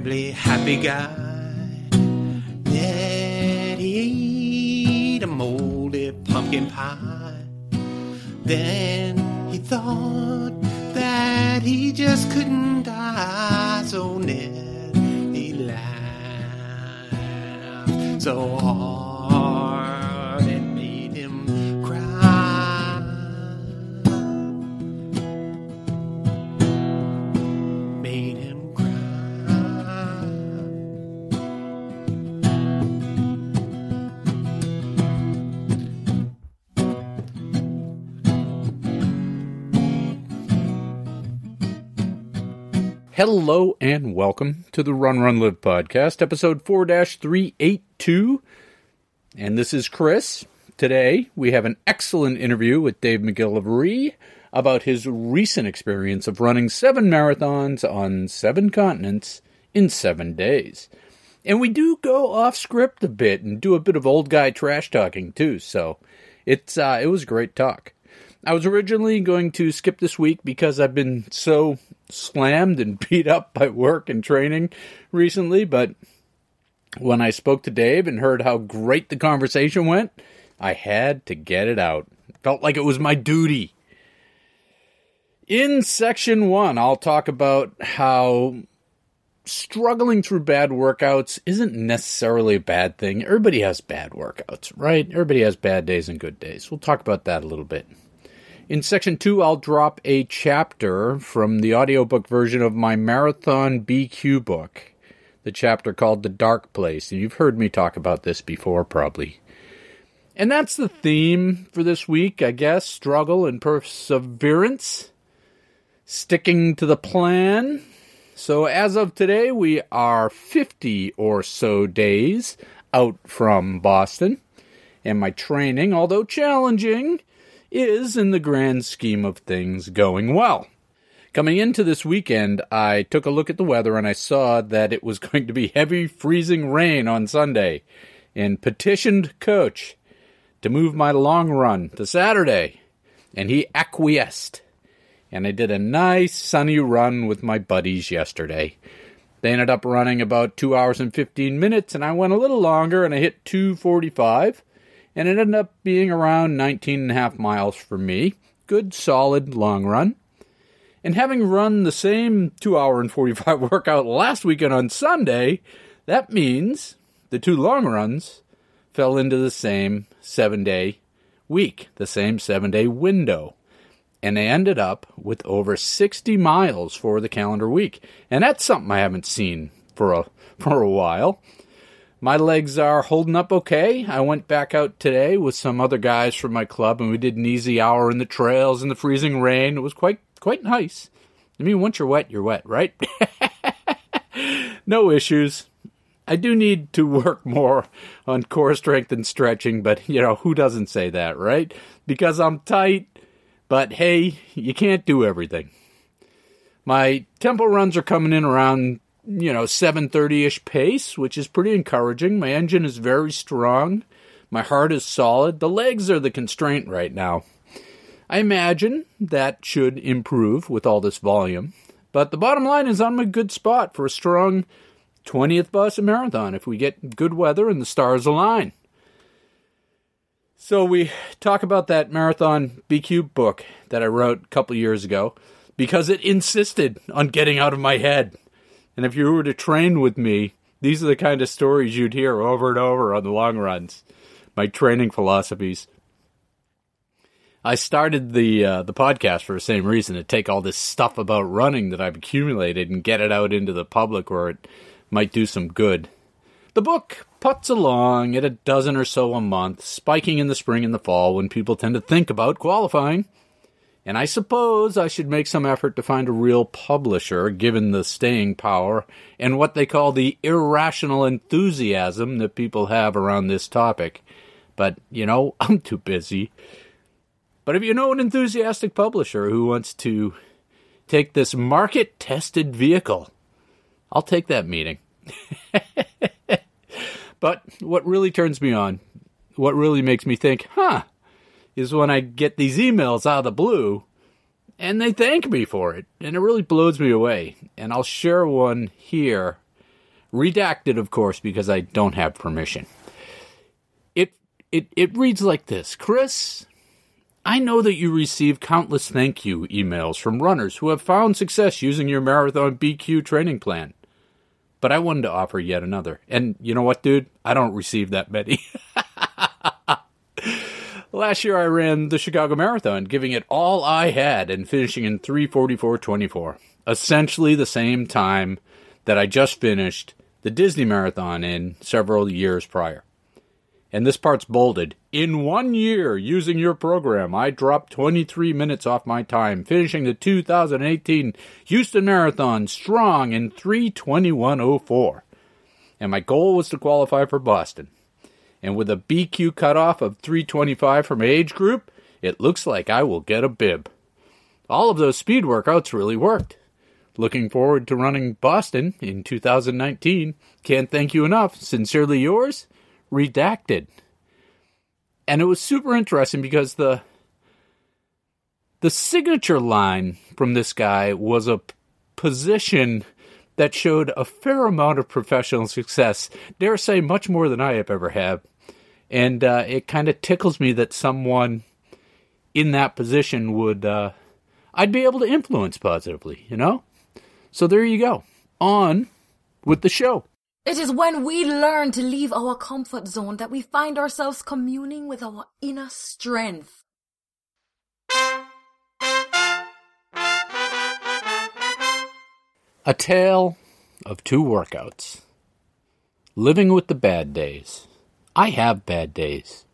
Terribly happy guy. Ned, he ate a moldy pumpkin pie. Then he thought that he just couldn't die. So Ned, he laughed so hard Hello and welcome to the Run Run Live podcast, episode 4 382. And this is Chris. Today we have an excellent interview with Dave McGillivray about his recent experience of running seven marathons on seven continents in seven days. And we do go off script a bit and do a bit of old guy trash talking too, so it's uh, it was a great talk. I was originally going to skip this week because I've been so slammed and beat up by work and training recently, but when I spoke to Dave and heard how great the conversation went, I had to get it out. Felt like it was my duty. In section one, I'll talk about how struggling through bad workouts isn't necessarily a bad thing. Everybody has bad workouts, right? Everybody has bad days and good days. We'll talk about that a little bit. In section two, I'll drop a chapter from the audiobook version of my Marathon BQ book, the chapter called The Dark Place. And you've heard me talk about this before, probably. And that's the theme for this week, I guess struggle and perseverance, sticking to the plan. So, as of today, we are 50 or so days out from Boston. And my training, although challenging, is, in the grand scheme of things, going well. Coming into this weekend, I took a look at the weather and I saw that it was going to be heavy, freezing rain on Sunday and petitioned Coach to move my long run to Saturday. And he acquiesced. And I did a nice sunny run with my buddies yesterday. They ended up running about 2 hours and 15 minutes, and I went a little longer and I hit 245 and it ended up being around 19 and a half miles for me. Good, solid long run. And having run the same 2 hour and 45 workout last weekend on Sunday, that means the two long runs fell into the same seven day week, the same seven day window. And I ended up with over 60 miles for the calendar week. And that's something I haven't seen for a, for a while. My legs are holding up okay. I went back out today with some other guys from my club and we did an easy hour in the trails in the freezing rain. It was quite quite nice. I mean, once you're wet, you're wet, right? no issues. I do need to work more on core strength and stretching, but you know, who doesn't say that, right? Because I'm tight, but hey, you can't do everything. My tempo runs are coming in around you know 7:30ish pace, which is pretty encouraging. My engine is very strong. My heart is solid. The legs are the constraint right now. I imagine that should improve with all this volume. But the bottom line is I'm a good spot for a strong 20th bus Boston Marathon if we get good weather and the stars align. So we talk about that marathon BQ book that I wrote a couple years ago because it insisted on getting out of my head. And if you were to train with me, these are the kind of stories you'd hear over and over on the long runs. My training philosophies. I started the uh, the podcast for the same reason to take all this stuff about running that I've accumulated and get it out into the public where it might do some good. The book puts along at a dozen or so a month, spiking in the spring and the fall when people tend to think about qualifying. And I suppose I should make some effort to find a real publisher, given the staying power and what they call the irrational enthusiasm that people have around this topic. But, you know, I'm too busy. But if you know an enthusiastic publisher who wants to take this market tested vehicle, I'll take that meeting. but what really turns me on, what really makes me think, huh, is when I get these emails out of the blue and they thank me for it. And it really blows me away. And I'll share one here, redacted, of course, because I don't have permission. It, it, it reads like this Chris, I know that you receive countless thank you emails from runners who have found success using your marathon BQ training plan. But I wanted to offer yet another. And you know what, dude? I don't receive that many. Last year I ran the Chicago Marathon, giving it all I had and finishing in 344.24. Essentially the same time that I just finished the Disney Marathon in several years prior. And this part's bolded. In one year using your program, I dropped 23 minutes off my time, finishing the 2018 Houston Marathon strong in 321.04. And my goal was to qualify for Boston. And with a BQ cutoff of 325 from age group, it looks like I will get a bib. All of those speed workouts really worked. Looking forward to running Boston in 2019. Can't thank you enough. Sincerely yours, Redacted. And it was super interesting because the the signature line from this guy was a position that showed a fair amount of professional success. Dare say, much more than I have ever had. And uh, it kind of tickles me that someone in that position would, uh, I'd be able to influence positively, you know? So there you go. On with the show. It is when we learn to leave our comfort zone that we find ourselves communing with our inner strength. A tale of two workouts. Living with the bad days. I have bad days.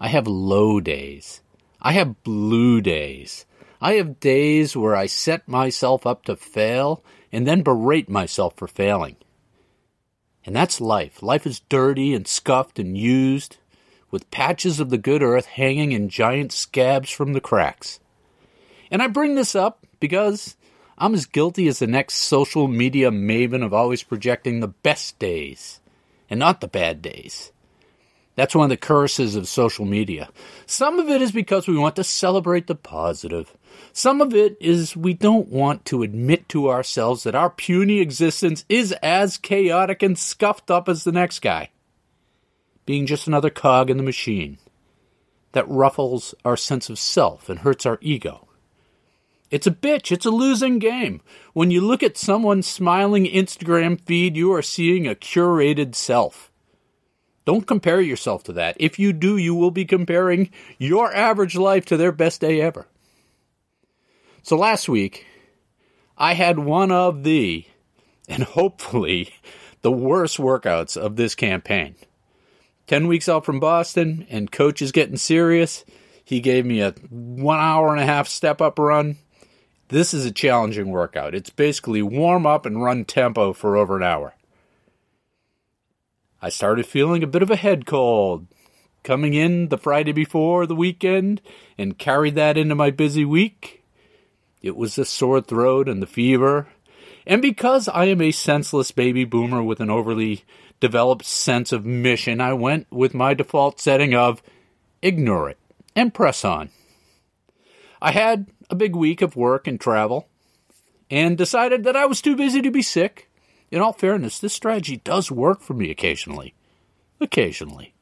I have low days. I have blue days. I have days where I set myself up to fail and then berate myself for failing. And that's life. Life is dirty and scuffed and used, with patches of the good earth hanging in giant scabs from the cracks. And I bring this up because I'm as guilty as the next social media maven of always projecting the best days and not the bad days. That's one of the curses of social media. Some of it is because we want to celebrate the positive. Some of it is we don't want to admit to ourselves that our puny existence is as chaotic and scuffed up as the next guy. Being just another cog in the machine that ruffles our sense of self and hurts our ego. It's a bitch. It's a losing game. When you look at someone's smiling Instagram feed, you are seeing a curated self. Don't compare yourself to that. If you do, you will be comparing your average life to their best day ever. So last week, I had one of the, and hopefully the worst workouts of this campaign. 10 weeks out from Boston, and coach is getting serious. He gave me a one hour and a half step up run. This is a challenging workout. It's basically warm up and run tempo for over an hour. I started feeling a bit of a head cold coming in the Friday before the weekend and carried that into my busy week. It was the sore throat and the fever. And because I am a senseless baby boomer with an overly developed sense of mission, I went with my default setting of ignore it and press on. I had a big week of work and travel and decided that I was too busy to be sick in all fairness, this strategy does work for me occasionally. Occasionally.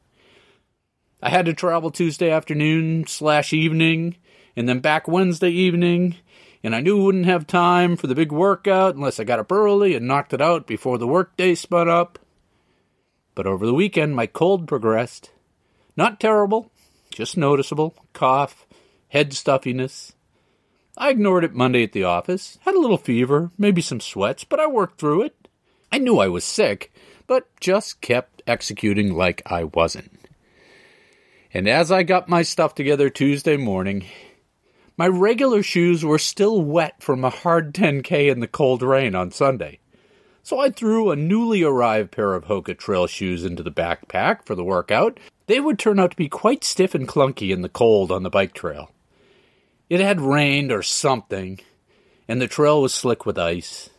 I had to travel Tuesday afternoon slash evening, and then back Wednesday evening, and I knew I wouldn't have time for the big workout unless I got up early and knocked it out before the workday spun up. But over the weekend, my cold progressed. Not terrible, just noticeable. Cough, head stuffiness. I ignored it Monday at the office. Had a little fever, maybe some sweats, but I worked through it. I knew I was sick, but just kept executing like I wasn't. And as I got my stuff together Tuesday morning, my regular shoes were still wet from a hard 10K in the cold rain on Sunday. So I threw a newly arrived pair of Hoka trail shoes into the backpack for the workout. They would turn out to be quite stiff and clunky in the cold on the bike trail. It had rained or something, and the trail was slick with ice.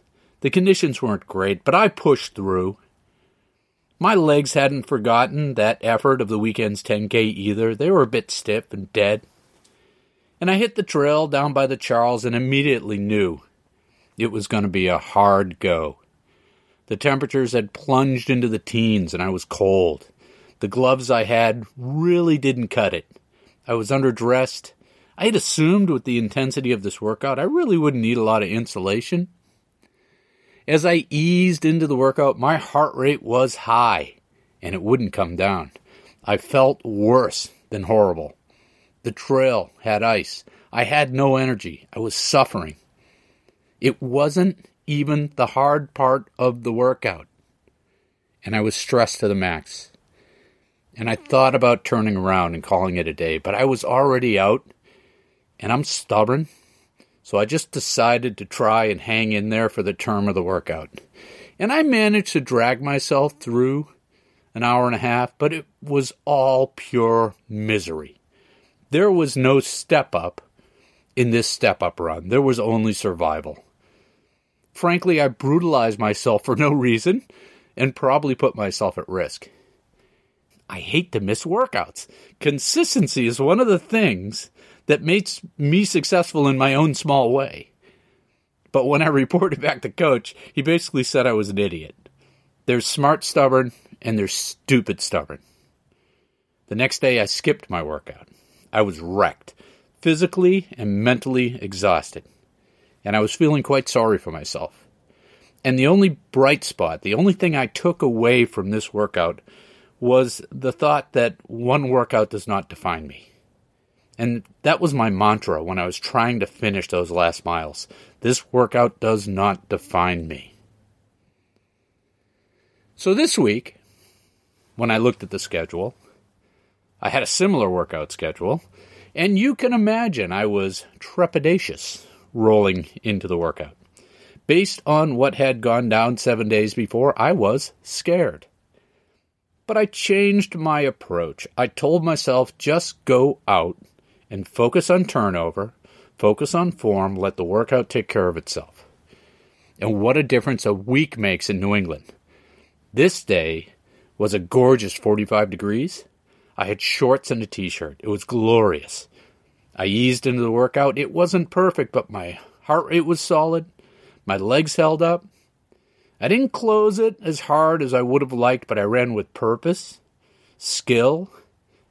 The conditions weren't great, but I pushed through. My legs hadn't forgotten that effort of the weekend's 10K either. They were a bit stiff and dead. And I hit the trail down by the Charles and immediately knew it was going to be a hard go. The temperatures had plunged into the teens and I was cold. The gloves I had really didn't cut it. I was underdressed. I had assumed with the intensity of this workout I really wouldn't need a lot of insulation. As I eased into the workout, my heart rate was high and it wouldn't come down. I felt worse than horrible. The trail had ice. I had no energy. I was suffering. It wasn't even the hard part of the workout. And I was stressed to the max. And I thought about turning around and calling it a day, but I was already out and I'm stubborn so I just decided to try and hang in there for the term of the workout. And I managed to drag myself through an hour and a half, but it was all pure misery. There was no step up in this step up run, there was only survival. Frankly, I brutalized myself for no reason and probably put myself at risk. I hate to miss workouts. Consistency is one of the things that makes me successful in my own small way. But when I reported back to coach, he basically said I was an idiot. They're smart stubborn and they're stupid stubborn. The next day I skipped my workout. I was wrecked, physically and mentally exhausted. And I was feeling quite sorry for myself. And the only bright spot, the only thing I took away from this workout was the thought that one workout does not define me. And that was my mantra when I was trying to finish those last miles. This workout does not define me. So this week, when I looked at the schedule, I had a similar workout schedule, and you can imagine I was trepidatious rolling into the workout. Based on what had gone down seven days before, I was scared. But I changed my approach. I told myself just go out and focus on turnover, focus on form, let the workout take care of itself. And what a difference a week makes in New England. This day was a gorgeous 45 degrees. I had shorts and a t shirt. It was glorious. I eased into the workout. It wasn't perfect, but my heart rate was solid. My legs held up. I didn't close it as hard as I would have liked, but I ran with purpose, skill,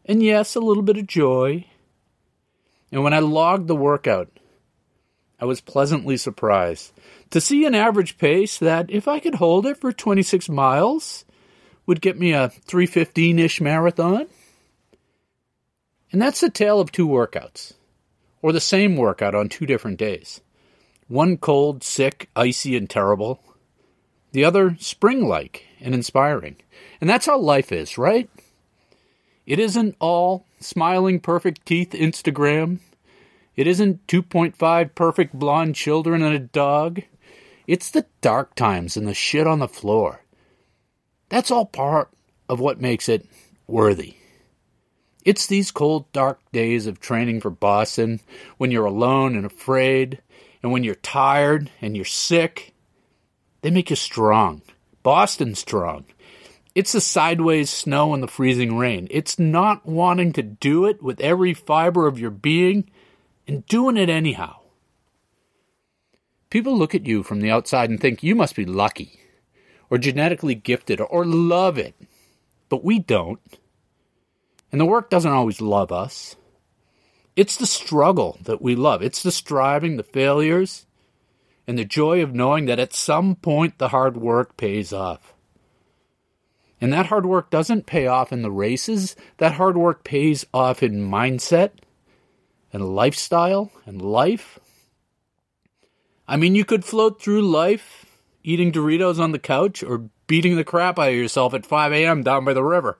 and yes, a little bit of joy. And when I logged the workout, I was pleasantly surprised to see an average pace that, if I could hold it for 26 miles, would get me a 315 ish marathon. And that's the tale of two workouts, or the same workout on two different days. One cold, sick, icy, and terrible. The other spring like and inspiring. And that's how life is, right? It isn't all smiling perfect teeth Instagram. It isn't 2.5 perfect blonde children and a dog. It's the dark times and the shit on the floor. That's all part of what makes it worthy. It's these cold, dark days of training for Boston when you're alone and afraid, and when you're tired and you're sick. They make you strong. Boston strong. It's the sideways snow and the freezing rain. It's not wanting to do it with every fiber of your being and doing it anyhow. People look at you from the outside and think you must be lucky, or genetically gifted, or love it. But we don't. And the work doesn't always love us. It's the struggle that we love. It's the striving, the failures, and the joy of knowing that at some point the hard work pays off. And that hard work doesn't pay off in the races, that hard work pays off in mindset and lifestyle and life. I mean, you could float through life eating Doritos on the couch or beating the crap out of yourself at 5 a.m. down by the river.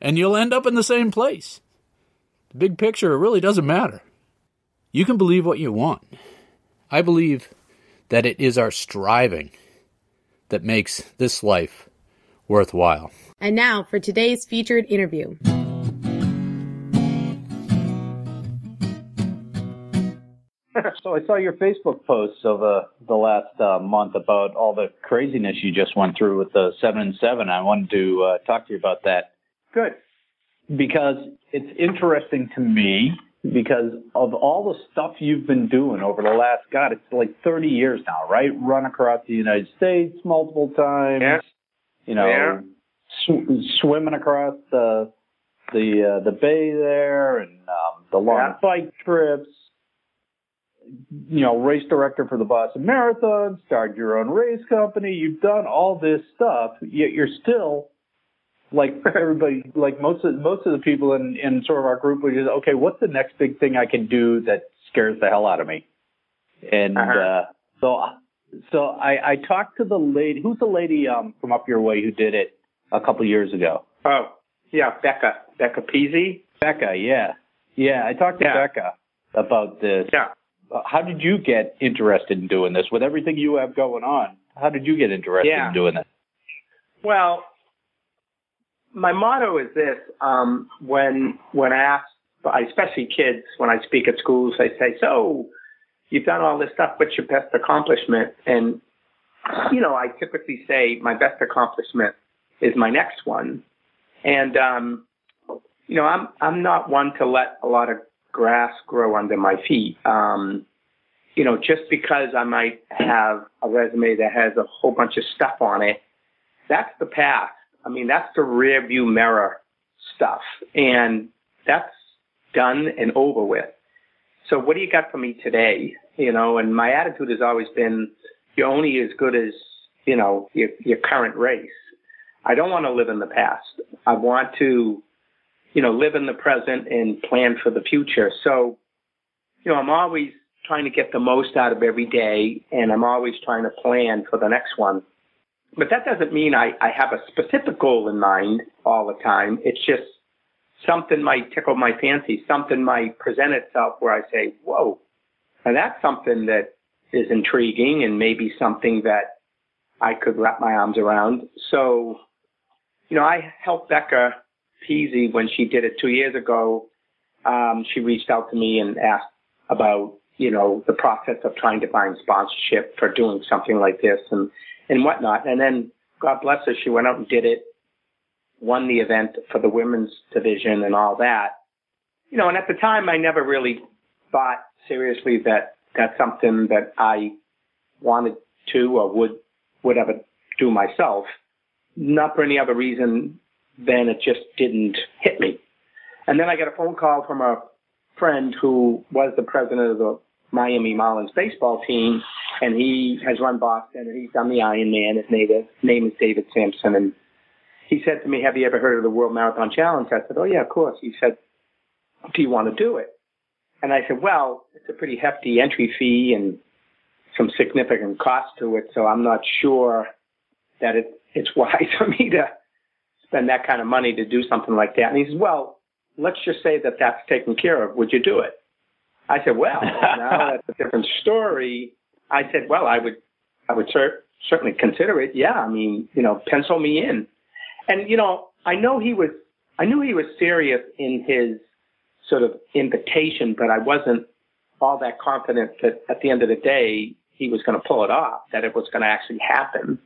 And you'll end up in the same place. The big picture, it really doesn't matter. You can believe what you want. I believe that it is our striving that makes this life worthwhile. And now for today's featured interview. so I saw your Facebook posts of uh, the last uh, month about all the craziness you just went through with the seven and seven. I wanted to uh, talk to you about that. Good. Because it's interesting to me because of all the stuff you've been doing over the last, God, it's like 30 years now, right? Run across the United States multiple times. Yeah. You know, Yeah. sw- swimming across the the uh, the bay there, and um, the long Yeah. bike trips. You know, race director for the Boston Marathon, started your own race company. You've done all this stuff, yet you're still like everybody, like most of most of the people in in sort of our group, which is okay. What's the next big thing I can do that scares the hell out of me? And Uh-huh. uh, so, so I, I talked to the lady. Who's the lady um, from up your way who did it a couple years ago? Oh, yeah, Becca. Becca Pizzi. Becca. Yeah, yeah. I talked to Yeah. Becca about this. Yeah. How did you get interested in doing this with everything you have going on? How did you get interested Yeah. in doing this? Well, my motto is this: um, when when asked, especially kids, when I speak at schools, they say, "So, you've done all this stuff. What's your best accomplishment?" And you know, I typically say my best accomplishment is my next one. And um, you know, I'm I'm not one to let a lot of grass grow under my feet. Um, you know, just because I might have a resume that has a whole bunch of stuff on it, that's the past. I mean, that's the rear view mirror stuff. And that's done and over with. So what do you got for me today? You know, and my attitude has always been you're only as good as, you know, your, your current race. I don't want to live in the past. I want to, you know, live in the present and plan for the future. So, you know, I'm always trying to get the most out of every day and I'm always trying to plan for the next one. But that doesn't mean I, I have a specific goal in mind all the time. It's just something might tickle my fancy. Something might present itself where I say, whoa, now that's something that is intriguing and maybe something that I could wrap my arms around. So, you know, I helped Becca Pizzi when she did it two years ago. Um, she reached out to me and asked about, you know, the process of trying to find sponsorship for doing something like this and, and whatnot. And then God bless her, she went out and did it, won the event for the women's division and all that. You know, and at the time I never really thought seriously that that's something that I wanted to or would would ever do myself. Not for any other reason than it just didn't hit me. And then I got a phone call from a friend who was the president of the Miami Marlins baseball team, and he has run Boston, and he's done the Ironman. His name is, name is David Samson, and he said to me, "Have you ever heard of the World Marathon Challenge?" I said, "Oh yeah, of course." He said, "Do you want to do it?" And I said, "Well, it's a pretty hefty entry fee and some significant cost to it, so I'm not sure that it, it's wise for me to spend that kind of money to do something like that." And he says, "Well, let's just say that that's taken care of. Would you do it?" I said, "Well, now that's a different story." I said, "Well, I would, I would cer- certainly consider it. Yeah, I mean, you know, pencil me in." And you know, I know he was, I knew he was serious in his sort of invitation, but I wasn't all that confident that at the end of the day he was going to pull it off, that it was going to actually happen.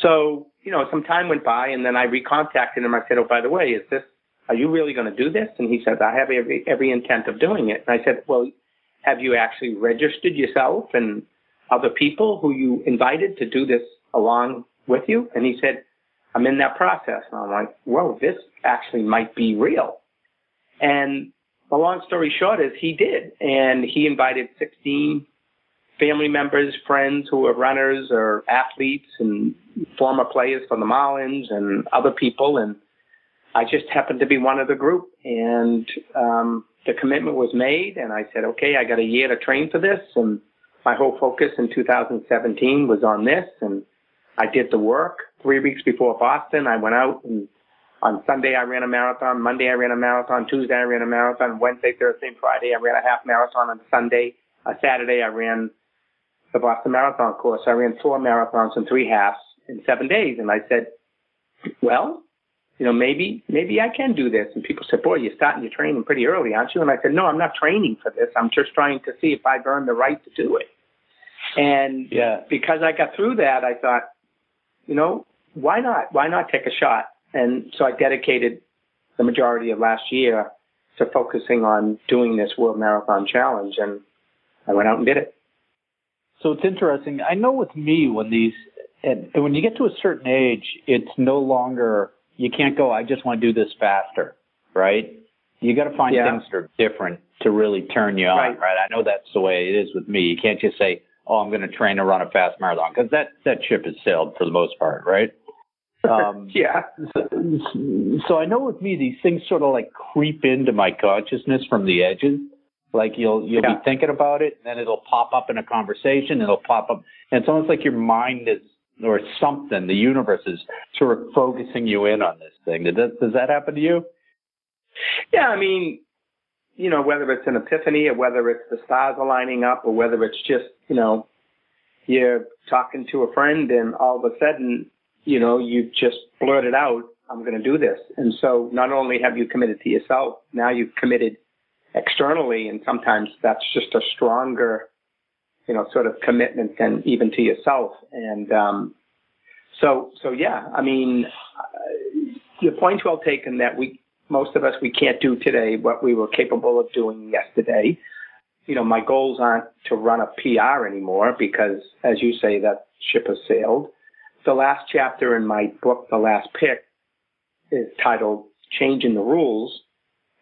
So, you know, some time went by and then I recontacted him. I said, Oh, by the way, is this, are you really going to do this? And he said, I have every, every intent of doing it. And I said, well, have you actually registered yourself and other people who you invited to do this along with you? And he said, I'm in that process. And I'm like, whoa, this actually might be real. And the long story short is he did. And he invited 16 family members, friends who are runners or athletes and former players from the Marlins and other people. And I just happened to be one of the group. And um, the commitment was made. And I said, okay, I got a year to train for this. And my whole focus in 2017 was on this. And I did the work. Three weeks before Boston, I went out and on Sunday I ran a marathon. Monday I ran a marathon. Tuesday I ran a marathon. Wednesday, Thursday, and Friday I ran a half marathon. On Sunday, uh, Saturday I ran the Boston Marathon course. I ran four marathons and three halves in seven days. And I said, well, you know, maybe, maybe I can do this. And people said, boy, you're starting your training pretty early, aren't you? And I said, no, I'm not training for this. I'm just trying to see if I've earned the right to do it. And Yeah. because I got through that, I thought, you know, why not? Why not take a shot? And so I dedicated the majority of last year to focusing on doing this World Marathon Challenge. And I went out and did it. So it's interesting. I know with me when these, and, and when you get to a certain age, it's no longer you can't go. I just want to do this faster, right? You got to find Yeah. things that are different to really turn you on, Right. right? I know that's the way it is with me. You can't just say, "Oh, I'm going to train to run a fast marathon," because that that ship has sailed for the most part, right? Um, Yeah. so, so I know with me, these things sort of like creep into my consciousness from the edges. Like you'll you'll Yeah. be thinking about it, and then it'll pop up in a conversation. It'll pop up, and it's almost like your mind is or something. The universe is sort of focusing you in on this thing. Does that, does that happen to you? Yeah, I mean, you know, whether it's an epiphany or whether it's the stars aligning up or whether it's just, you know, you're talking to a friend and all of a sudden, you know, you've just blurted out, I'm going to do this. And so not only have you committed to yourself, now you've committed externally and sometimes that's just a stronger, you know, sort of commitment than even to yourself. And, um, so, so yeah, I mean, uh, your point's well taken that we, most of us, we can't do today what we were capable of doing yesterday. You know, my goals aren't to run a PR anymore because, as you say, that ship has sailed. The last chapter in my book, The Last Pick, is titled Changing the Rules.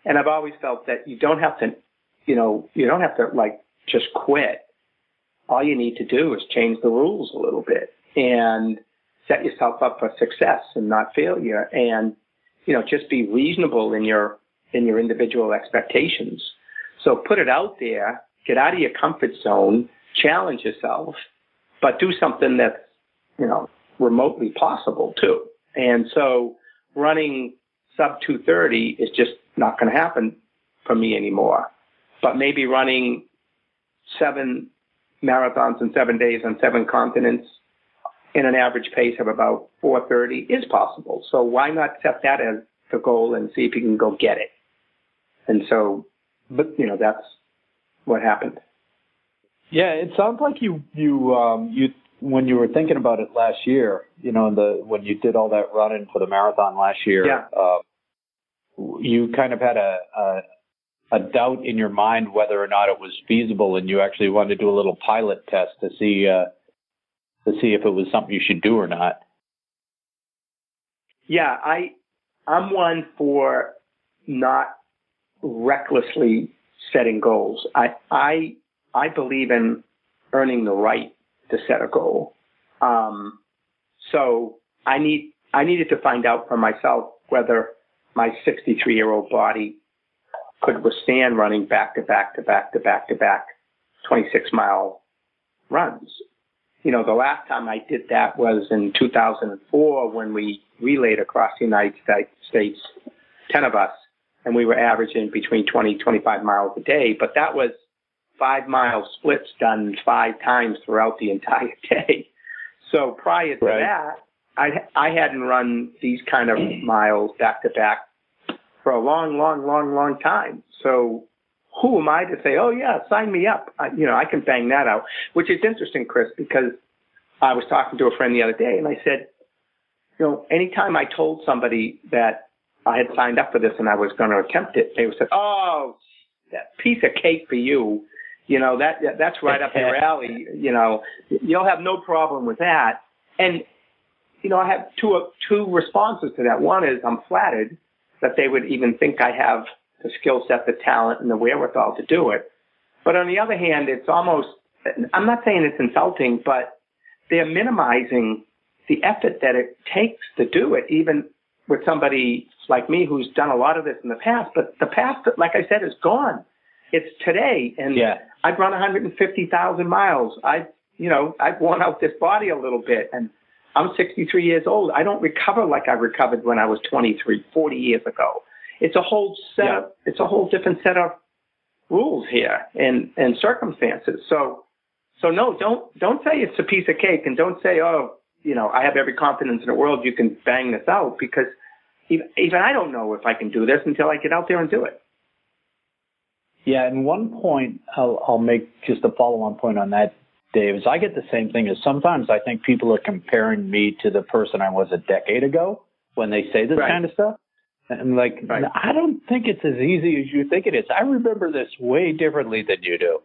And I've always felt that you don't have to, you know, you don't have to like just quit. All you need to do is change the rules a little bit and set yourself up for success and not failure. And you know, just be reasonable in your in your individual expectations. So put it out there, get out of your comfort zone, challenge yourself, but do something that's, you know, remotely possible too. And so running sub 230 is just not going to happen for me anymore. But maybe running seven marathons in seven days on seven continents in an average pace of about 430 is possible. So why not set that as the goal and see if you can go get it? And so, but you know, that's what happened. Yeah, it sounds like you you um you when you were thinking about it last year, you know, the when you did all that running for the marathon last year, Yeah. uh, you kind of had a, a a doubt in your mind whether or not it was feasible, and you actually wanted to do a little pilot test to see uh, to see if it was something you should do or not. Yeah, I, I'm one for not recklessly setting goals. I, I, I believe in earning the right to set a goal. Um, so I need, I needed to find out for myself whether my 63 year old body could withstand running back to back to back to back to back 26 mile runs. You know, the last time I did that was in 2004 when we relayed across the United States, 10 of us, and we were averaging between 20, 25 miles a day. But that was five mile splits done five times throughout the entire day. So prior to Right. that, I, I hadn't run these kind of miles back to back for a long, long, long, long time. So who am I to say, oh yeah, sign me up? I, you know, I can bang that out, which is interesting, Chris, because I was talking to a friend the other day and I said, you know, anytime I told somebody that I had signed up for this and I was going to attempt it, they would say, oh, that piece of cake for you. You know, that, that that's right up your alley. You know, you'll have no problem with that. And, you know, I have two, two responses to that. One is I'm flattered that they would even think I have the skill set, the talent, and the wherewithal to do it. But on the other hand, it's almost, I'm not saying it's insulting, but they're minimizing the effort that it takes to do it, even with somebody like me who's done a lot of this in the past. But the past, like I said, is gone. It's today. And Yeah. I've run 150,000 miles. I've, you know, I've worn out this body a little bit and I'm 63 years old. I don't recover like I recovered when I was 23, 40 years ago. It's a whole set Yeah. of, it's a whole different set of rules here and, and circumstances. So, so no, don't, don't say it's a piece of cake and don't say, oh, you know, I have every confidence in the world you can bang this out because even, even I don't know if I can do this until I get out there and do it. Yeah, and one point I'll, I'll make just a follow-on point on that, Dave, is I get the same thing as sometimes I think people are comparing me to the person I was a decade ago when they say this Right. kind of stuff. And like, Right. I don't think it's as easy as you think it is. I remember this way differently than you do.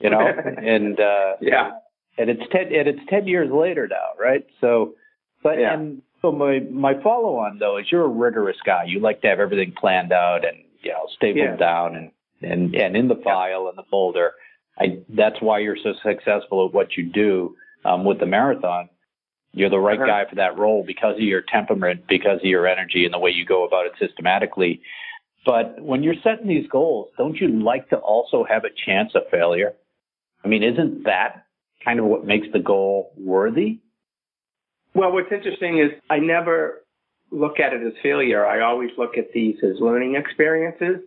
You know, and uh Yeah. and it's ten and it's ten years later now, right? So, but Yeah. and so my my follow on though is you're a rigorous guy. You like to have everything planned out and you know stapled Yeah. down and and and in the file and the folder. I that's why you're so successful at what you do um, with the marathon. You're the right Uh-huh. guy for that role because of your temperament, because of your energy, and the way you go about it systematically. But when you're setting these goals, don't you like to also have a chance of failure? I mean, isn't that kind of what makes the goal worthy? Well, what's interesting is I never look at it as failure. I always look at these as learning experiences.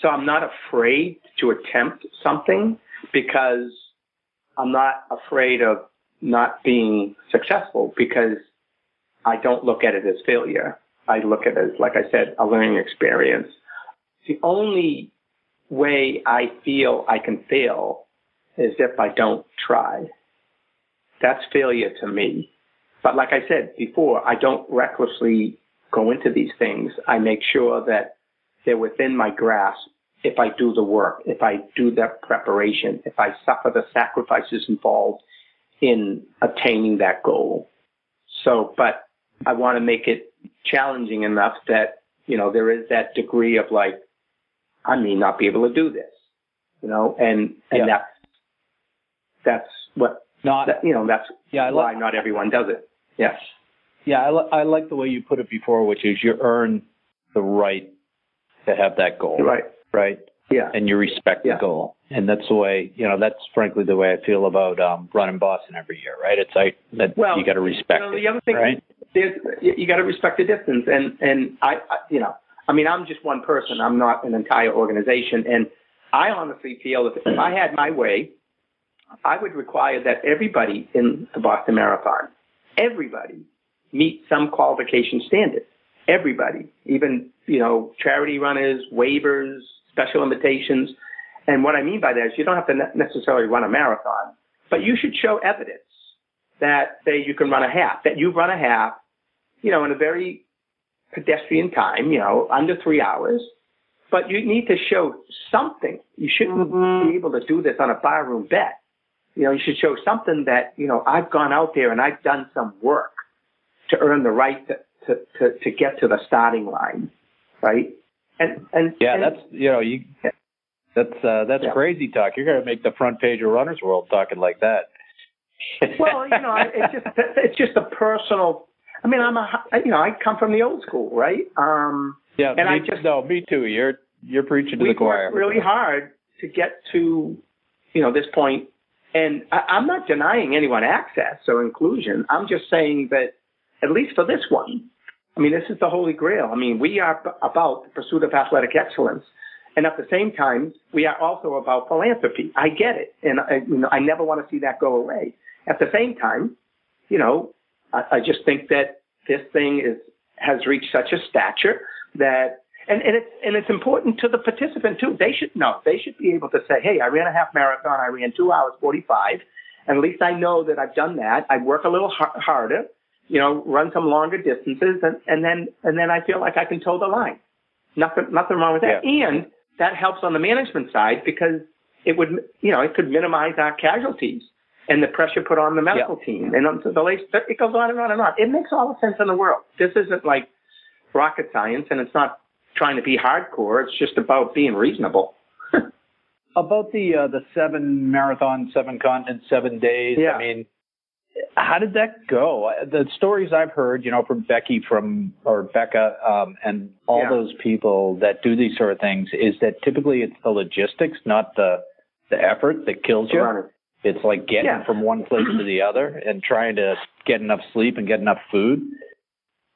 So I'm not afraid to attempt something because I'm not afraid of not being successful because I don't look at it as failure. I look at it as, like I said, a learning experience. The only way I feel I can fail is if I don't try. That's failure to me. But like I said before, I don't recklessly go into these things. I make sure that they're within my grasp if I do the work, if I do that preparation, if I suffer the sacrifices involved in attaining that goal. So, but I want to make it challenging enough that, you know, there is that degree of like, I may not be able to do this, you know, and, and Yeah. that's, that's what, Not, that, you know, that's yeah, I why like, not everyone does it. Yes. yeah, I, li- I like the way you put it before, which is you earn the right to have that goal, Right. right? Yeah. And you respect Yeah. the goal, and that's the way you know. That's frankly the way I feel about um, running Boston every year, right? It's like that Well, you got to respect you know, the other thing right? you, got to respect the distance, and and I, I, you know, I mean, I'm just one person. I'm not an entire organization, and I honestly feel that if I had my way, I would require that everybody in the Boston Marathon, everybody, meet some qualification standard. Everybody, even you know, charity runners, waivers, special invitations. And what I mean by that is you don't have to necessarily run a marathon, but you should show evidence that say you can run a half, that you've run a half, you know, in a very pedestrian time, you know, under three hours. But you need to show something. You shouldn't mm-hmm. be able to do this on a barroom bet. You know, you should show something that, you know, I've gone out there and I've done some work to earn the right to, to, to, to get to the starting line. Right? And, and, Yeah, and- that's you know you. That's uh, that's Yeah. crazy talk. You're gonna make the front page of Runner's World talking like that. well, you know, it's just it's just a personal. I mean, I'm a you know I come from the old school, right? Um, yeah, and me, I just- no, me too. You're you're preaching to the choir. really hard to get to you know this point, and I, I'm not denying anyone access or inclusion. I'm just saying that at least for this one, I mean, this is the holy grail. I mean, we are about the pursuit of athletic excellence. And at the same time, we are also about philanthropy. I get it. And I, you know, I never want to see that go away. At the same time, you know, I, I just think that this thing is, has reached such a stature that, and, and it's, and it's important to the participant too. They should know, they should be able to say, Hey, I ran a half marathon. I ran two hours 45. And at least I know that I've done that. I work a little har- harder, you know, run some longer distances and, and then, and then I feel like I can toe the line. Nothing, nothing wrong with that. And that helps on the management side because it would, you know, it could minimize our casualties and the pressure put on the medical team. And on the late, it goes on and on and on. It makes all the sense in the world. This isn't like rocket science and it's not trying to be hardcore. It's just about being reasonable. About the uh, the seven marathon, seven continents, seven days. Yeah. I mean, how did that go? The stories I've heard, you know, from Becky, from or Becca, um, and all Yeah. those people that do these sort of things, is that typically it's the logistics, not the the effort, that kills you. Running. It's like getting Yeah. from one place to the other and trying to get enough sleep and get enough food.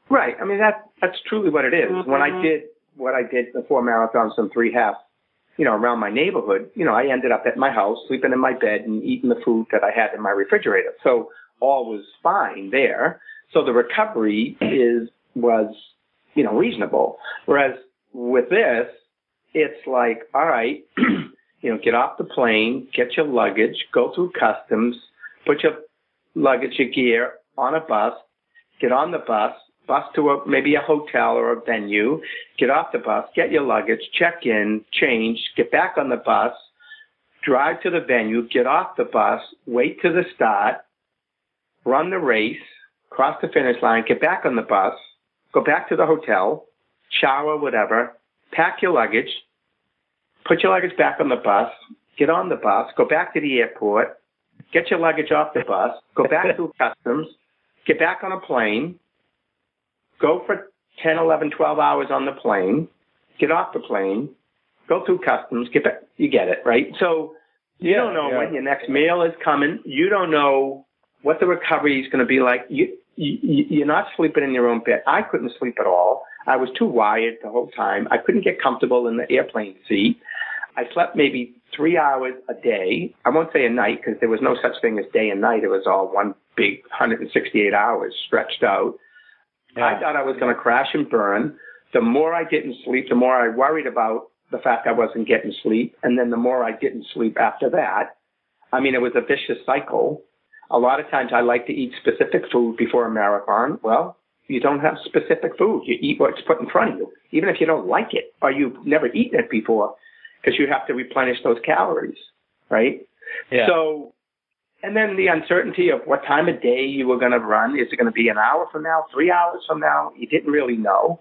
Right. I mean, that that's truly what it is. When I did what I did the four marathons and three half, you know, around my neighborhood, you know, I ended up at my house, sleeping in my bed and eating the food that I had in my refrigerator. So all was fine there. So the recovery is was, you know, reasonable. Whereas with this, it's like, all right, you know, get off the plane, get your luggage, go through customs, put your luggage, your gear on a bus, get on the bus, bus to a, maybe a hotel or a venue, get off the bus, get your luggage, check in, change, get back on the bus, drive to the venue, get off the bus, wait to the start, run the race, cross the finish line, get back on the bus, go back to the hotel, shower, whatever, pack your luggage, put your luggage back on the bus, get on the bus, go back to the airport, get your luggage off the bus, go back through customs, get back on a plane, go for 10, 11, 12 hours on the plane, get off the plane, go through customs, get back, you get it, right? So you don't know yeah. when your next meal is coming. You don't know what the recovery is going to be like. You, you, you're not sleeping in your own bed. I couldn't sleep at all. I was too wired the whole time. I couldn't get comfortable in the airplane seat. I slept maybe three hours a day. I won't say a night because there was no such thing as day and night. It was all one big 168 hours stretched out. I thought I was going to crash and burn. The more I didn't sleep, the more I worried about the fact I wasn't getting sleep. And then the more I didn't sleep after that. I mean, it was a vicious cycle. A lot of times I like to eat specific food before a marathon. Well, you don't have specific food. You eat what's put in front of you, even if you don't like it or you've never eaten it before, because you have to replenish those calories, right? Yeah. So, and then the uncertainty of what time of day you were going to run. Is it going to be an hour from now, three hours from now? You didn't really know.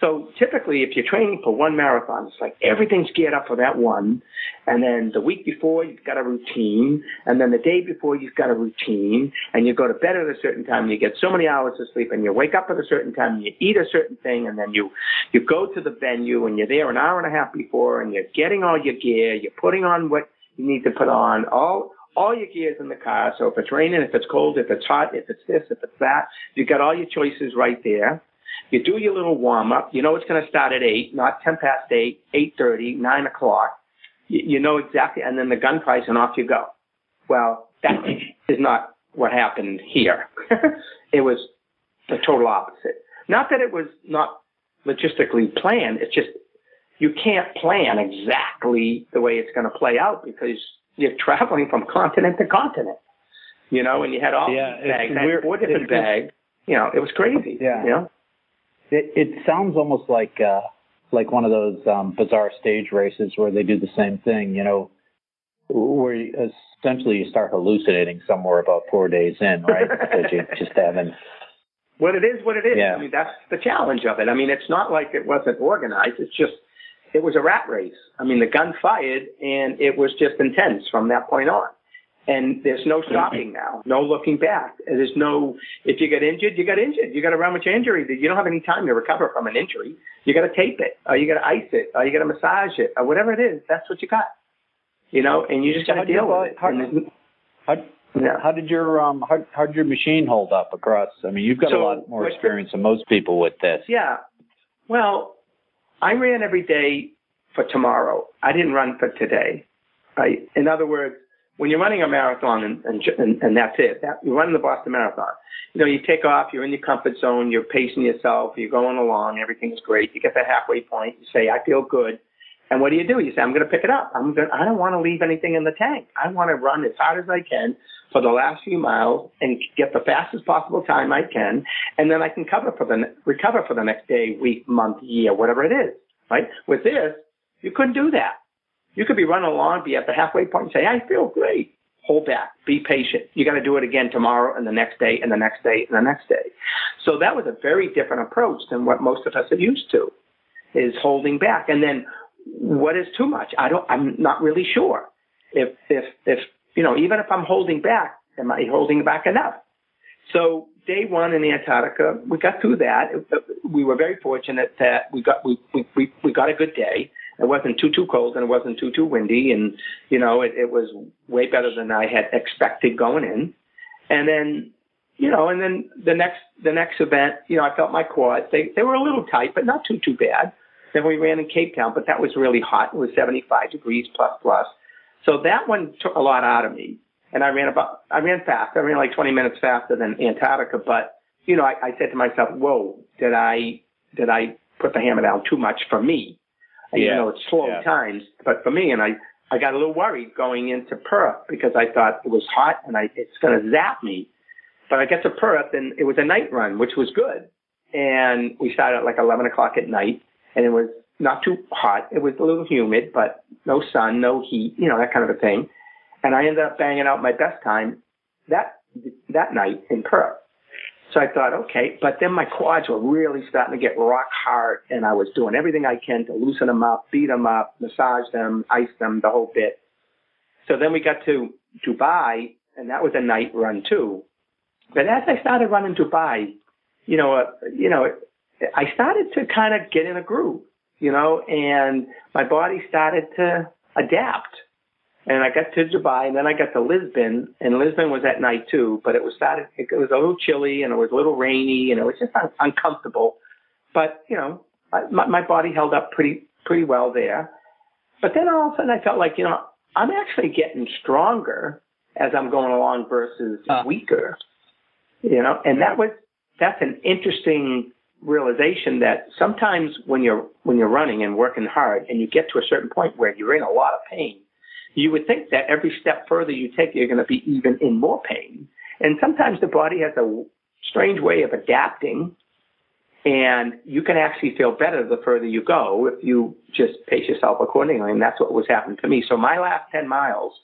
So typically, if you're training for one marathon, it's like everything's geared up for that one. And then the week before, you've got a routine. And then the day before, you've got a routine. And you go to bed at a certain time and you get so many hours of sleep. And you wake up at a certain time and you eat a certain thing. And then you, you go to the venue and you're there an hour and a half before and you're getting all your gear. You're putting on what you need to put on. All, all your gear's in the car. So if it's raining, if it's cold, if it's hot, if it's this, if it's that, you've got all your choices right there. You do your little warm up. You know it's going to start at eight, not ten past eight, eight thirty, nine o'clock. You, you know exactly, and then the gun price, and off you go. Well, that is not what happened here. it was the total opposite. Not that it was not logistically planned. It's just you can't plan exactly the way it's going to play out because you're traveling from continent to continent. You know, and you had all Yeah, these bags. Weird. four different It's bags. You know, it was crazy. Yeah. You know. It, it sounds almost like uh, like one of those um, bizarre stage races where they do the same thing. You know, where you, essentially you start hallucinating somewhere about four days in, right? because you just haven't. What it is, what it is. Yeah. I mean, that's the challenge of it. I mean, it's not like it wasn't organized. It's just, it was a rat race. I mean, the gun fired and it was just intense from that point on. And there's no stopping now, no looking back. And There's no, if you get injured, you got injured. You got a run with your injury. You don't have any time to recover from an injury. You got to tape it, or you got to ice it, or you got to massage it, or whatever it is. That's what you got. You know, and you just got to deal with it. how- How, yeah. how did your um how, how did your machine hold up across? I mean, you've got So, a lot more experience than most people with this. Yeah. Well, I ran every day for tomorrow. I didn't run for today. Right. In other words, when you're running a marathon and, and, and, that's it, that, you're running the Boston Marathon. You know, you take off, you're in your comfort zone, you're pacing yourself, you're going along, everything's great. You get the halfway point, you say, I feel good. And what do you do? You say, I'm going to pick it up. I'm going. I don't want to leave anything in the tank. I want to run as hard as I can for the last few miles and get the fastest possible time I can, and then I can cover for the recover for the next day, week, month, year, whatever it is. Right? With this, you couldn't do that. You could be running along, be at the halfway point, and say, I feel great. Hold back. Be patient. You got to do it again tomorrow and the next day and the next day and the next day. So that was a very different approach than what most of us are used to, is holding back. And then what is too much? I don't, I'm not really sure. If, if, if, you know, even if I'm holding back, am I holding back enough? So day one in Antarctica, we got through that. We were very fortunate that we got, we, we, we, we got a good day. It wasn't too too cold and it wasn't too too windy, and you know it, it was way better than I had expected going in. And then, you know, and then the next the next event, you know, I felt my quads. They they were a little tight, but not too too bad. Then we ran in Cape Town, but that was really hot. It was 75 degrees plus plus. So that one took a lot out of me. And I ran about, I ran fast. I ran like 20 minutes faster than Antarctica. But, you know, I, I said to myself, whoa, did I, did I put the hammer down too much for me? Yeah. You know, it's slow yeah. times, but for me, and I, I got a little worried going into Perth because I thought it was hot and I, it's going to zap me. But I get to Perth and it was a night run, which was good. And we started at like 11 o'clock at night and it was not too hot. It was a little humid, but no sun, no heat, you know, that kind of a thing. And I ended up banging out my best time that, that night in Perth. So I thought, okay, but then my quads were really starting to get rock hard and I was doing everything I can to loosen them up, beat them up, massage them, ice them, the whole bit. So then we got to Dubai and that was a night run too. But as I started running Dubai, you know, uh, you know, I started to kind of get in a groove, you know, and my body started to adapt. And I got to Dubai, and then I got to Lisbon, and Lisbon was at night too. But it was started. It was a little chilly, and it was a little rainy, and it was just un- uncomfortable. But you know, I, my, my body held up pretty pretty well there. But then all of a sudden, I felt like you know, I'm actually getting stronger as I'm going along versus uh. weaker. You know, and that was that's an interesting realization that sometimes when you're when you're running and working hard and you get to a certain point where you're in a lot of pain, you would think that every step further you take, you're going to be even in more pain. And sometimes the body has a strange way of adapting, and you can actually feel better the further you go if you just pace yourself accordingly. And that's what was happening to me. So my last 10 miles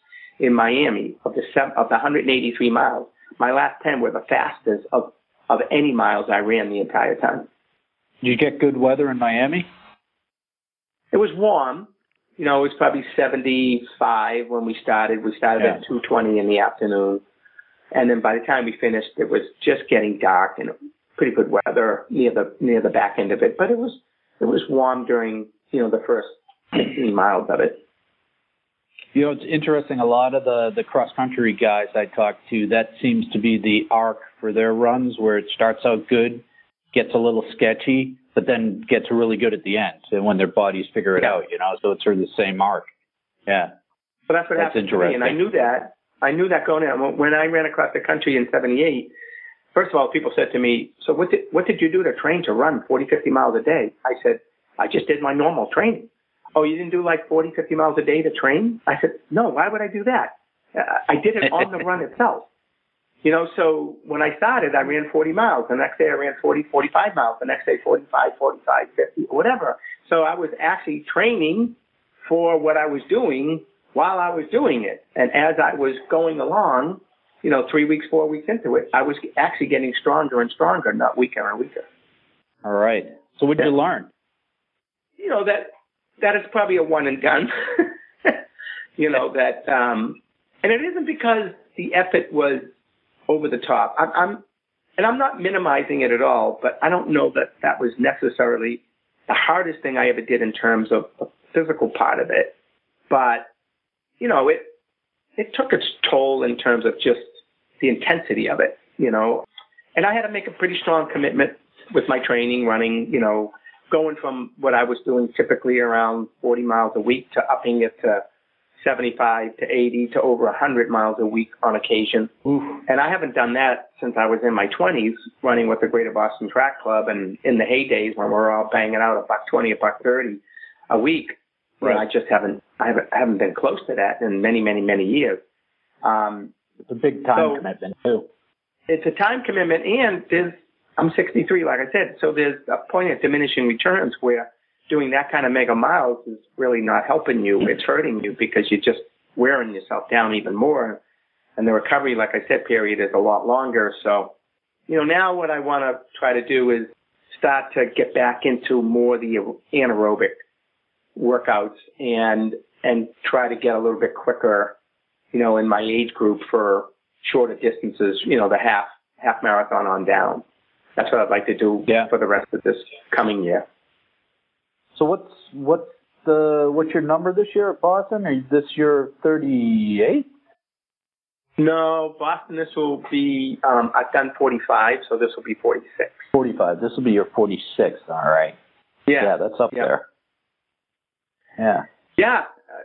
in Miami of the seven, of the 183 miles, my last 10 were the fastest of of any miles I ran the entire time. Did you get good weather in Miami? It was warm. You know, it was probably 75 when we started. We started yeah. at 2:20 in the afternoon, and then by the time we finished, it was just getting dark and pretty good weather near the near the back end of it. But it was it was warm during you know the first 15 miles of it. You know, it's interesting. A lot of the the cross country guys I talk to, that seems to be the arc for their runs, where it starts out good, gets a little sketchy, but then gets really good at the end, and when their bodies figure it yeah. out, you know. So it's sort of the same arc. Yeah. Well, that's what that's happened to me, and I knew that. I knew that going in. When I ran across the country in '78, first of all, people said to me, "So what did what did you do to train to run 40, 50 miles a day?" I said, "I just did my normal training." oh, you didn't do like 40, 50 miles a day to train? I said, no, why would I do that? I did it on the run itself. You know, so when I started, I ran 40 miles. The next day I ran 40, 45 miles. The next day 45, 45, 50, whatever. So I was actually training for what I was doing while I was doing it. And as I was going along, you know, three weeks, four weeks into it, I was actually getting stronger and stronger, not weaker and weaker. All right. So what did you learn? You know, that that is probably a one and done. you know that, um, and it isn't because the effort was over the top. I'm, I'm, and I'm not minimizing it at all, but I don't know that that was necessarily the hardest thing I ever did in terms of the physical part of it. But you know, it it took its toll in terms of just the intensity of it. You know, and I had to make a pretty strong commitment with my training, running. You know, going from what I was doing typically around 40 miles a week to upping it to 75 to 80 to over 100 miles a week on occasion. Oof. And I haven't done that since I was in my 20s running with the Greater Boston Track Club and in the heydays when we are all banging out a buck 20, a buck 30 a week. Right. I just haven't, I haven't, I haven't been close to that in many, many, many years. Um, it's a big time so commitment too. It's a time commitment and there's I'm 63, like I said, so there's a point of diminishing returns where doing that kind of mega miles is really not helping you. Mm-hmm. It's hurting you because you're just wearing yourself down even more. And the recovery, like I said, period is a lot longer. So, you know, now what I want to try to do is start to get back into more the anaerobic workouts and, and try to get a little bit quicker, you know, in my age group for shorter distances, you know, the half, half marathon on down that's what I'd like to do yeah. for the rest of this coming year. So what's what's the what's your number this year at Boston? Is this your 38? No, Boston. This will be. Um, I've done 45, so this will be 46. 45. This will be your 46. All right. Yeah, Yeah, that's up Yeah. there. Yeah. Yeah,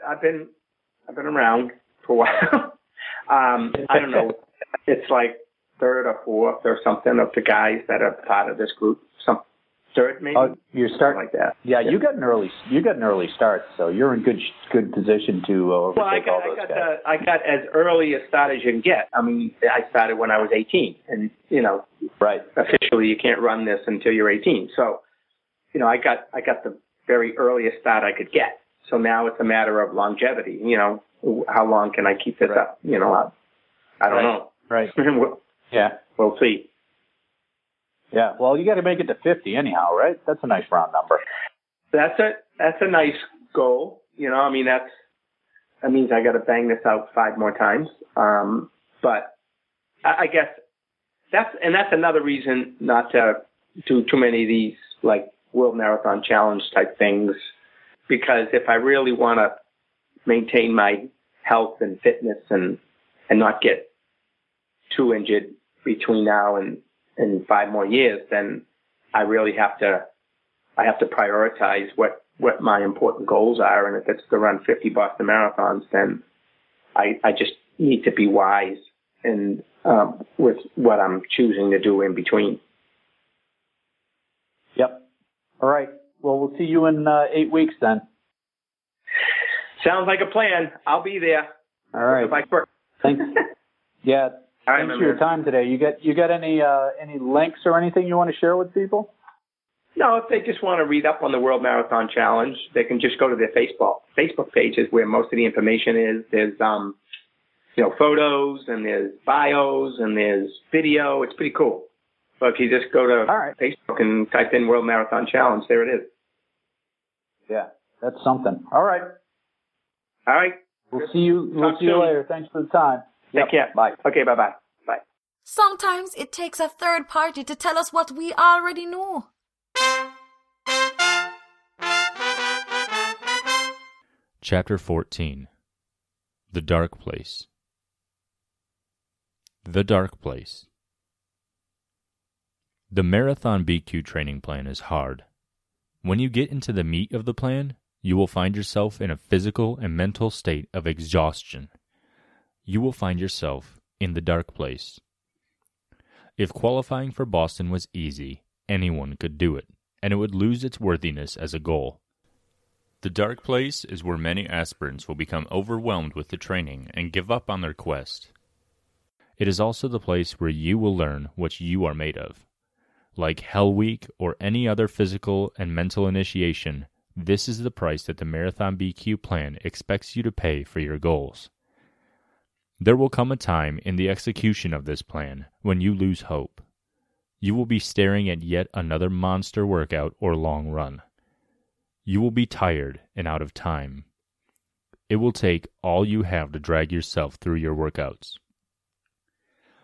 I've been I've been around for a while. um, I don't know. It's like third or fourth or something of the guys that are part of this group. Some third maybe. Oh, you're starting. like that. Yeah, you got an early you got an early start, so you're in good good position to uh, overtake Well, I all got I got guys. the, I got as early a start as you can get. I mean, I started when I was 18, and you know, Right. officially you can't run this until you're 18. So, you know, I got I got the very earliest start I could get. So now it's a matter of longevity. You know, how long can I keep this Right. up? You know, I, I don't know. Right. we'll, Yeah. we'll see. Yeah. Well, you got to make it to 50 anyhow, right? That's a nice round number. That's a that's a nice goal. You know, I mean that's that means I got to bang this out five more times. Um, but I, I guess that's and that's another reason not to do too many of these like world marathon challenge type things because if I really want to maintain my health and fitness and and not get too injured between now and and five more years, then I really have to I have to prioritize what what my important goals are, and if it's to run 50 Boston marathons, then I I just need to be wise and um, with what I'm choosing to do in between. Yep. All right. Well, we'll see you in uh, eight weeks then. Sounds like a plan. I'll be there. All right. Thanks. Yeah. Thanks for your time today. You got you got any uh, any links or anything you want to share with people? No, if they just want to read up on the World Marathon Challenge, they can just go to their Facebook Facebook page is where most of the information is. There's um, you know, photos and there's bios and there's video. It's pretty cool. So if you just go to right. Facebook and type in World Marathon Challenge, there it is. Yeah, that's something. All right. All right. We'll see you. We'll Talk see you later. Thanks for the time. Take Yep. care. Bye. Okay, bye bye. Bye. Sometimes it takes a third party to tell us what we already know. Chapter 14 The Dark Place. The Dark Place. The Marathon BQ training plan is hard. When you get into the meat of the plan, you will find yourself in a physical and mental state of exhaustion. You will find yourself in the dark place. If qualifying for Boston was easy, anyone could do it, and it would lose its worthiness as a goal. The dark place is where many aspirants will become overwhelmed with the training and give up on their quest. It is also the place where you will learn what you are made of. Like Hell Week or any other physical and mental initiation, this is the price that the Marathon BQ plan expects you to pay for your goals. There will come a time in the execution of this plan when you lose hope. You will be staring at yet another monster workout or long run. You will be tired and out of time. It will take all you have to drag yourself through your workouts.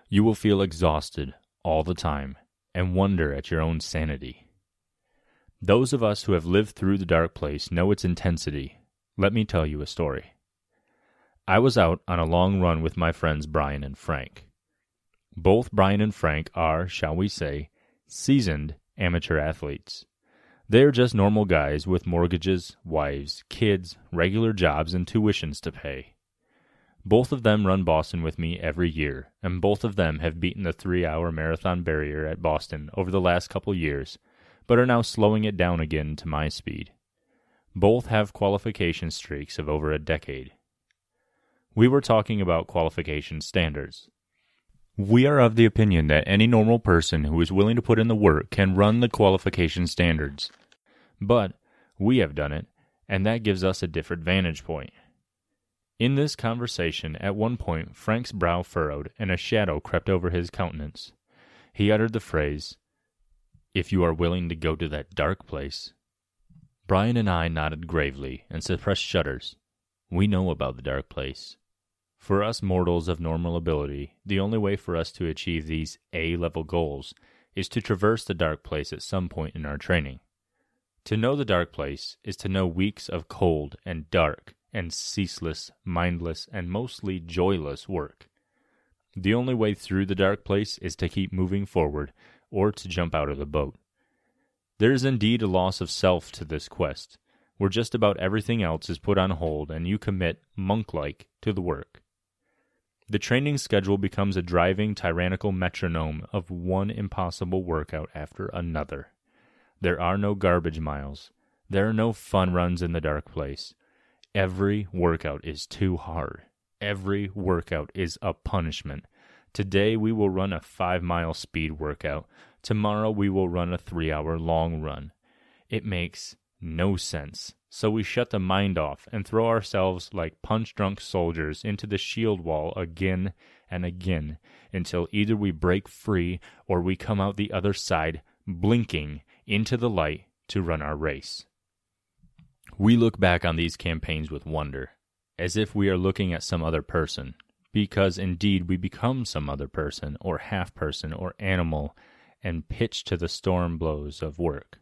You will feel exhausted all the time and wonder at your own sanity. Those of us who have lived through the dark place know its intensity. Let me tell you a story. I was out on a long run with my friends Brian and Frank. Both Brian and Frank are, shall we say, seasoned amateur athletes. They're just normal guys with mortgages, wives, kids, regular jobs, and tuitions to pay. Both of them run Boston with me every year, and both of them have beaten the three hour marathon barrier at Boston over the last couple years, but are now slowing it down again to my speed. Both have qualification streaks of over a decade. We were talking about qualification standards. We are of the opinion that any normal person who is willing to put in the work can run the qualification standards. But we have done it, and that gives us a different vantage point. In this conversation, at one point, Frank's brow furrowed and a shadow crept over his countenance. He uttered the phrase, If you are willing to go to that dark place. Brian and I nodded gravely and suppressed shudders. We know about the dark place. For us mortals of normal ability, the only way for us to achieve these A level goals is to traverse the dark place at some point in our training. To know the dark place is to know weeks of cold and dark and ceaseless, mindless, and mostly joyless work. The only way through the dark place is to keep moving forward or to jump out of the boat. There is indeed a loss of self to this quest, where just about everything else is put on hold and you commit, monk like, to the work. The training schedule becomes a driving, tyrannical metronome of one impossible workout after another. There are no garbage miles. There are no fun runs in the dark place. Every workout is too hard. Every workout is a punishment. Today we will run a five mile speed workout. Tomorrow we will run a three hour long run. It makes no sense. So we shut the mind off and throw ourselves like punch drunk soldiers into the shield wall again and again until either we break free or we come out the other side blinking into the light to run our race. We look back on these campaigns with wonder, as if we are looking at some other person, because indeed we become some other person, or half person, or animal, and pitch to the storm blows of work.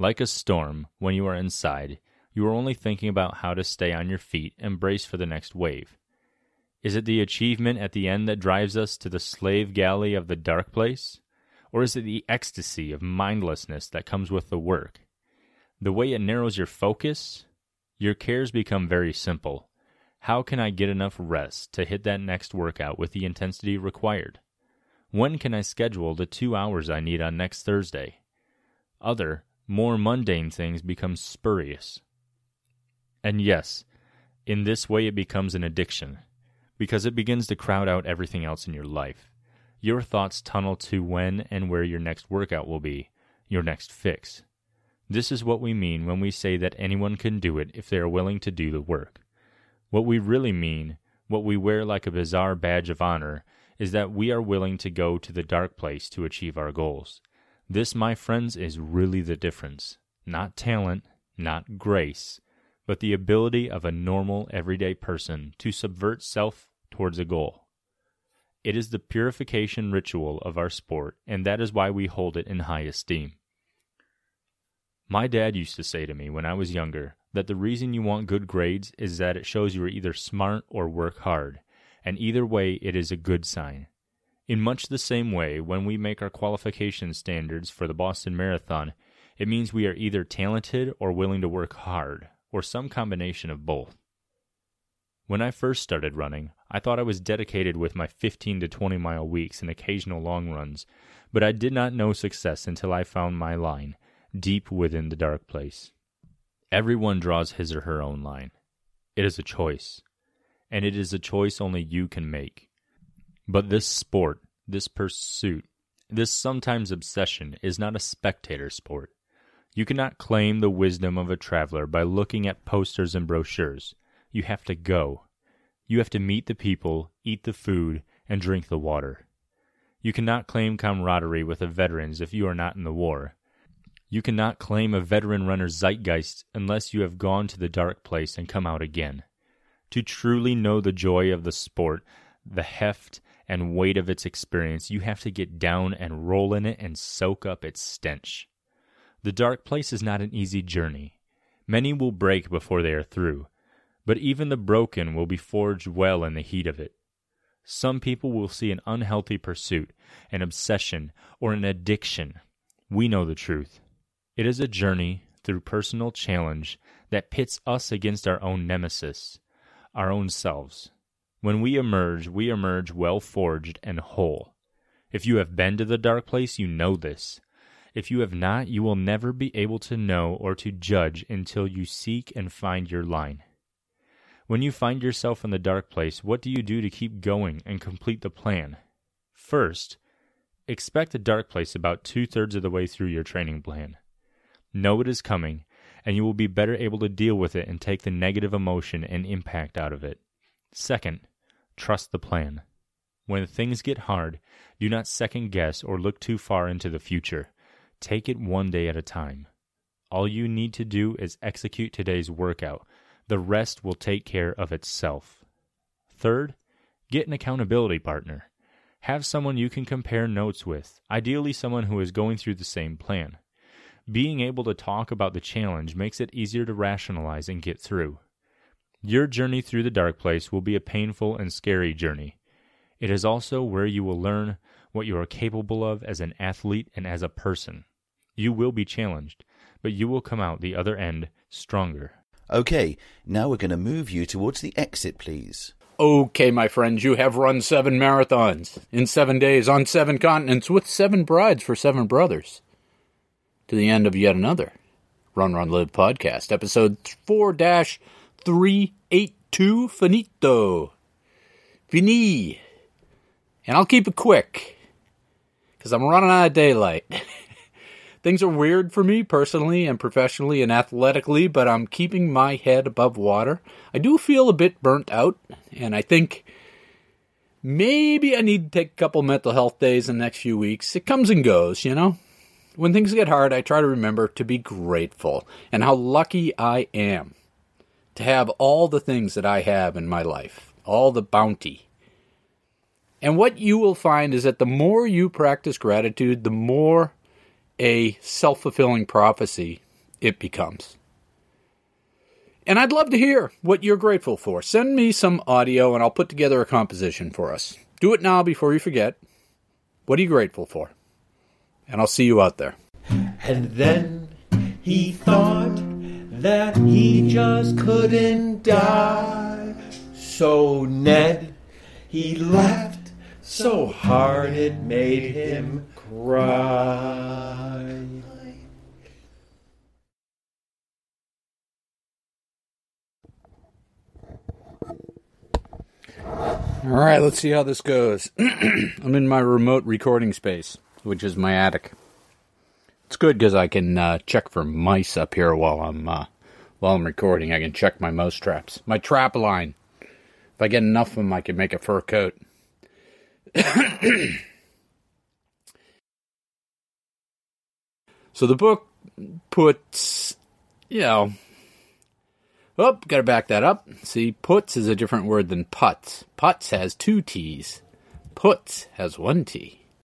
Like a storm, when you are inside, you are only thinking about how to stay on your feet and brace for the next wave. Is it the achievement at the end that drives us to the slave galley of the dark place? Or is it the ecstasy of mindlessness that comes with the work? The way it narrows your focus, your cares become very simple. How can I get enough rest to hit that next workout with the intensity required? When can I schedule the two hours I need on next Thursday? Other, more mundane things become spurious. And yes, in this way it becomes an addiction, because it begins to crowd out everything else in your life. Your thoughts tunnel to when and where your next workout will be, your next fix. This is what we mean when we say that anyone can do it if they are willing to do the work. What we really mean, what we wear like a bizarre badge of honor, is that we are willing to go to the dark place to achieve our goals. This, my friends, is really the difference. Not talent, not grace, but the ability of a normal, everyday person to subvert self towards a goal. It is the purification ritual of our sport, and that is why we hold it in high esteem. My dad used to say to me when I was younger that the reason you want good grades is that it shows you are either smart or work hard, and either way it is a good sign. In much the same way, when we make our qualification standards for the Boston Marathon, it means we are either talented or willing to work hard, or some combination of both. When I first started running, I thought I was dedicated with my 15 to 20 mile weeks and occasional long runs, but I did not know success until I found my line deep within the dark place. Everyone draws his or her own line. It is a choice, and it is a choice only you can make. But this sport, this pursuit, this sometimes obsession is not a spectator sport. You cannot claim the wisdom of a traveler by looking at posters and brochures. You have to go. You have to meet the people, eat the food, and drink the water. You cannot claim camaraderie with the veterans if you are not in the war. You cannot claim a veteran runner's zeitgeist unless you have gone to the dark place and come out again. To truly know the joy of the sport, the heft and weight of its experience, you have to get down and roll in it and soak up its stench. The dark place is not an easy journey. Many will break before they are through, but even the broken will be forged well in the heat of it. Some people will see an unhealthy pursuit, an obsession, or an addiction. We know the truth. It is a journey through personal challenge that pits us against our own nemesis, our own selves. When we emerge, we emerge well forged and whole. If you have been to the dark place, you know this. If you have not, you will never be able to know or to judge until you seek and find your line. When you find yourself in the dark place, what do you do to keep going and complete the plan? First, expect a dark place about two thirds of the way through your training plan. Know it is coming, and you will be better able to deal with it and take the negative emotion and impact out of it. Second, trust the plan. When things get hard, do not second guess or look too far into the future. Take it one day at a time. All you need to do is execute today's workout. The rest will take care of itself. Third, get an accountability partner. Have someone you can compare notes with, ideally, someone who is going through the same plan. Being able to talk about the challenge makes it easier to rationalize and get through. Your journey through the dark place will be a painful and scary journey. It is also where you will learn what you are capable of as an athlete and as a person. You will be challenged, but you will come out the other end stronger. Okay, now we're going to move you towards the exit, please. Okay, my friends, you have run seven marathons in seven days on seven continents with seven brides for seven brothers. To the end of yet another RunRunLive podcast, episode 4 382 Finito. Fini. And I'll keep it quick because I'm running out of daylight. Things are weird for me personally and professionally and athletically, but I'm keeping my head above water. I do feel a bit burnt out, and I think maybe I need to take a couple mental health days in the next few weeks. It comes and goes, you know? When things get hard, I try to remember to be grateful and how lucky I am to have all the things that I have in my life, all the bounty. And what you will find is that the more you practice gratitude, the more a self fulfilling prophecy it becomes. And I'd love to hear what you're grateful for. Send me some audio and I'll put together a composition for us. Do it now before you forget. What are you grateful for? And I'll see you out there. And then he thought that he just couldn't die. So Ned, he laughed so hard it made him cry. All right, let's see how this goes. I'm in my remote recording space, which is my attic. It's good because I can uh, check for mice up here while I'm uh, while I'm recording. I can check my mouse traps, my trap line. If I get enough of them, I can make a fur coat. so the book puts, you know, oh, gotta back that up. See, puts is a different word than putts. Putts has two T's. Puts has one T.